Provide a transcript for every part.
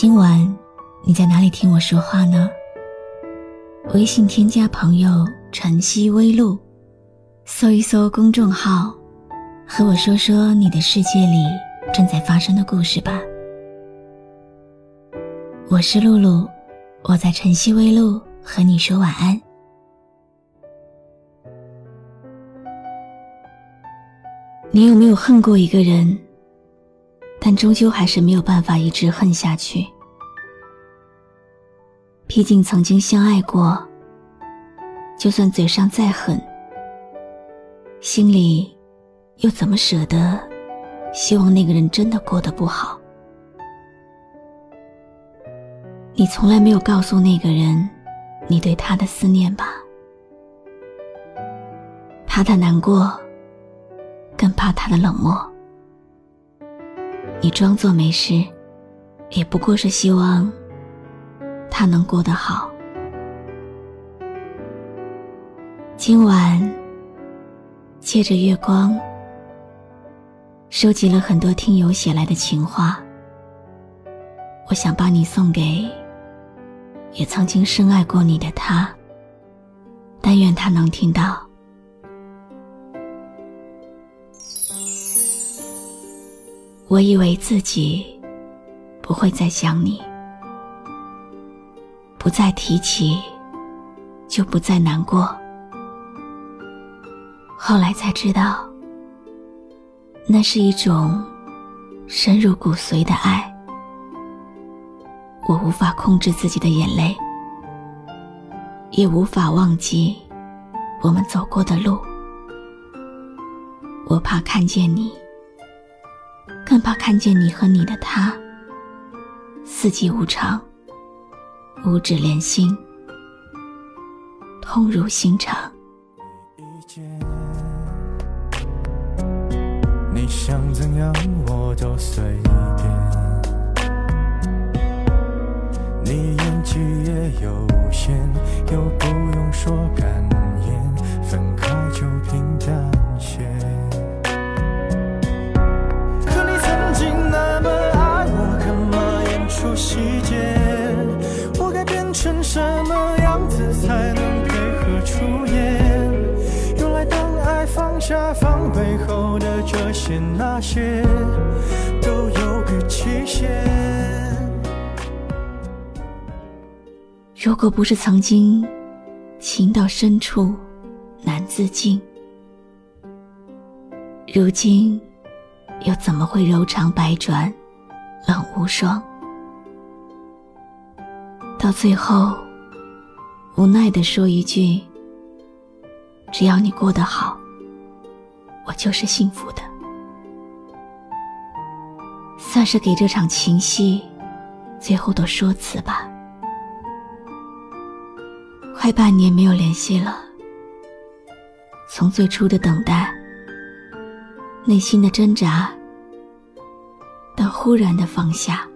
今晚你在哪里听我说话呢？微信添加朋友“晨曦微露”，搜一搜公众号，和我说说你的世界里正在发生的故事吧。我是露露，我在晨曦微露和你说晚安。你有没有恨过一个人？但终究还是没有办法一直恨下去。毕竟曾经相爱过，就算嘴上再狠，心里又怎么舍得希望那个人真的过得不好？你从来没有告诉那个人你对他的思念吧？怕他难过，更怕他的冷漠。你装作没事，也不过是希望他能过得好。今晚借着月光，收集了很多听友写来的情话，我想把你送给也曾经深爱过你的他，但愿他能听到。我以为自己不会再想你，不再提起，就不再难过。后来才知道，那是一种深入骨髓的爱。我无法控制自己的眼泪，也无法忘记我们走过的路。我怕看见你。更怕看见你和你的他，四季无常，五指连心，痛入心肠。你想怎样我都随便，你演技也有限，又不用说感下防备后的这些那些，都有个期限。如果不是曾经情到深处难自禁，如今又怎么会柔肠百转冷无双？到最后，无奈的说一句：“只要你过得好，我就是幸福的。”算是给这场情戏最后的说辞吧。快半年没有联系了，从最初的等待、内心的挣扎，到忽然的放下。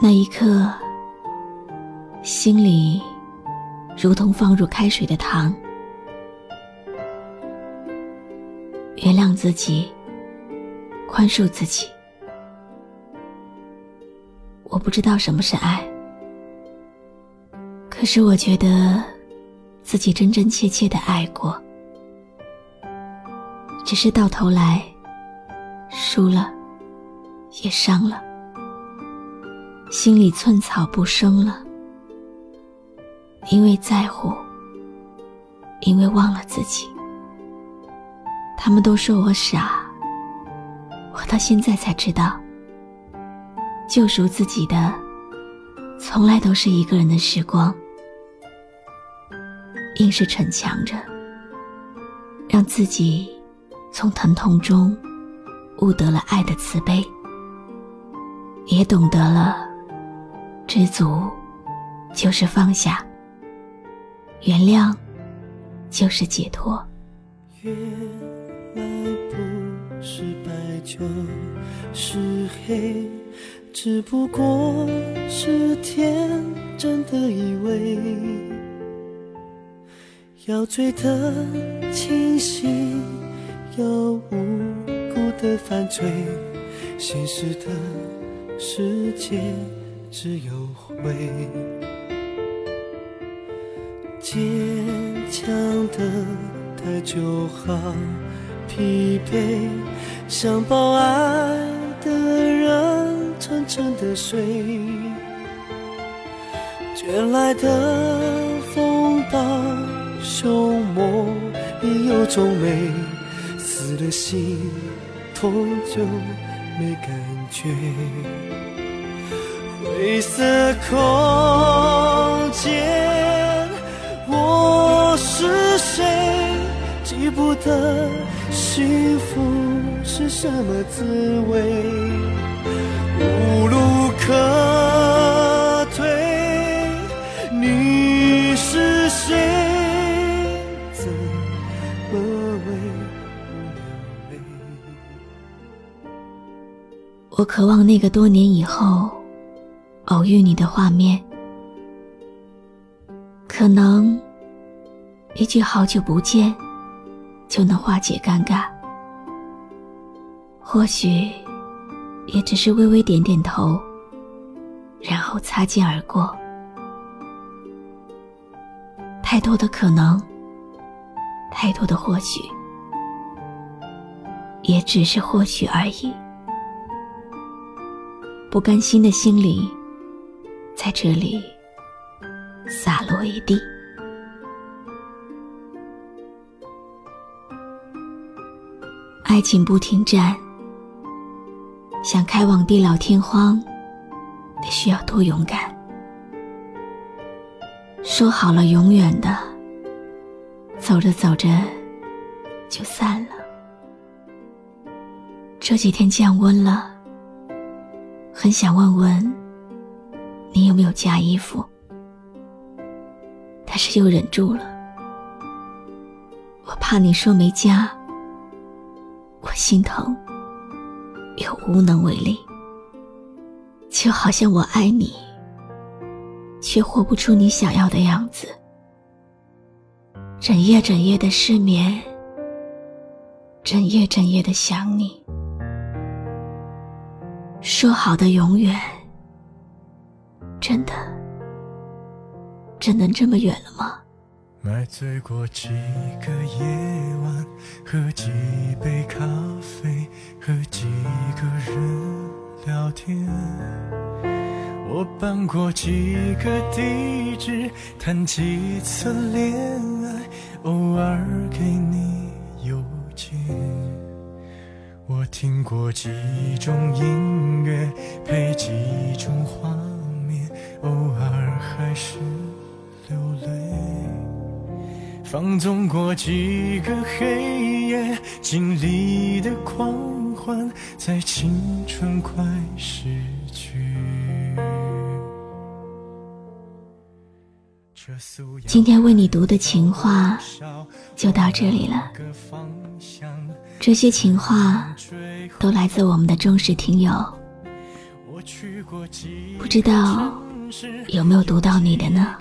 那一刻，心里如同放入开水的糖。原谅自己，宽恕自己。我不知道什么是爱，可是我觉得自己真真切切的爱过，只是到头来输了，也伤了。心里寸草不生了，因为在乎，因为忘了自己。他们都说我傻，我到现在才知道，救赎自己的，从来都是一个人的时光。硬是逞强着，让自己从疼痛中悟得了爱的慈悲。也懂得了，知足就是放下，原谅就是解脱。是白就是黑，只不过是天真的以为，要醉得清醒，要无辜的犯罪，现实的世界只有灰，坚强的。太久好疲惫，想抱爱的人沉沉的睡，卷来的风暴凶猛你有种美，死了心痛就没感觉，灰色空间，不得幸福是什么滋味，无路可退。你是谁？我渴望那个多年以后偶遇你的画面，可能一句好久不见。就能化解尴尬，或许也只是微微点点头，然后擦肩而过。太多的可能，太多的或许，也只是或许而已。不甘心的心里，在这里洒落一地。爱情不停站，想开往地老天荒，得需要多勇敢。说好了永远的，走着走着就散了。这几天降温了，很想问问你有没有加衣服，但是又忍住了，我怕你说没加。我心疼，又无能为力，就好像我爱你，却活不出你想要的样子。整夜整夜的失眠，整夜整夜的想你。说好的永远，真的，真能这么远了吗？买醉过几个夜晚，喝几杯咖啡，和几个人聊天。我搬过几个地址，谈几次恋爱，偶尔给你邮件。我听过几种音乐，配几种花放纵过几个黑夜，经历的狂欢，在青春快逝去。今天为你读的情话就到这里了。这些情话都来自我们的忠实听友，不知道有没有读到你的呢？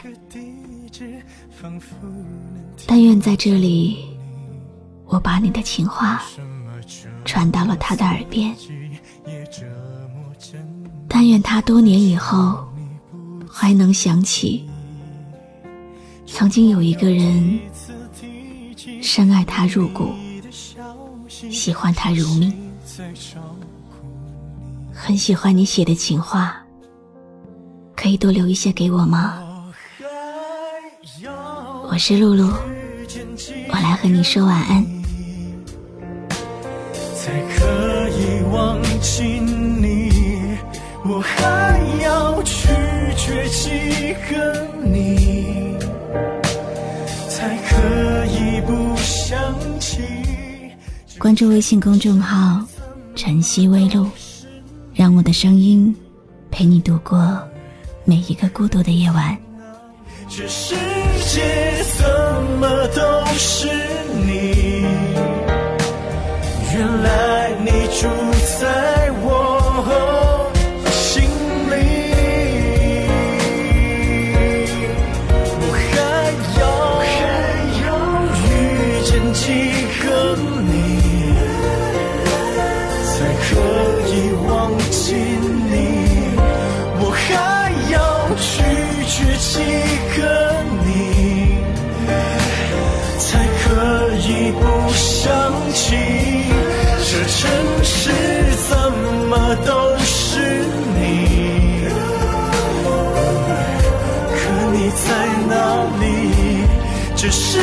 但愿在这里，我把你的情话传到了他的耳边。但愿他多年以后还能想起，曾经有一个人深爱他入骨，喜欢他如命。很喜欢你写的情话，可以多留一些给我吗？我是露露，我来和你说晚安。才可以忘记你，我还要去绝几个你，才可以不想起。关注微信公众号“晨曦微露”，让我的声音陪你度过每一个孤独的夜晚。这世界怎么都是你？原来你住在我心里。我还要遇见几个你，才可以忘记你？城市怎么都是你？可你在哪里？这是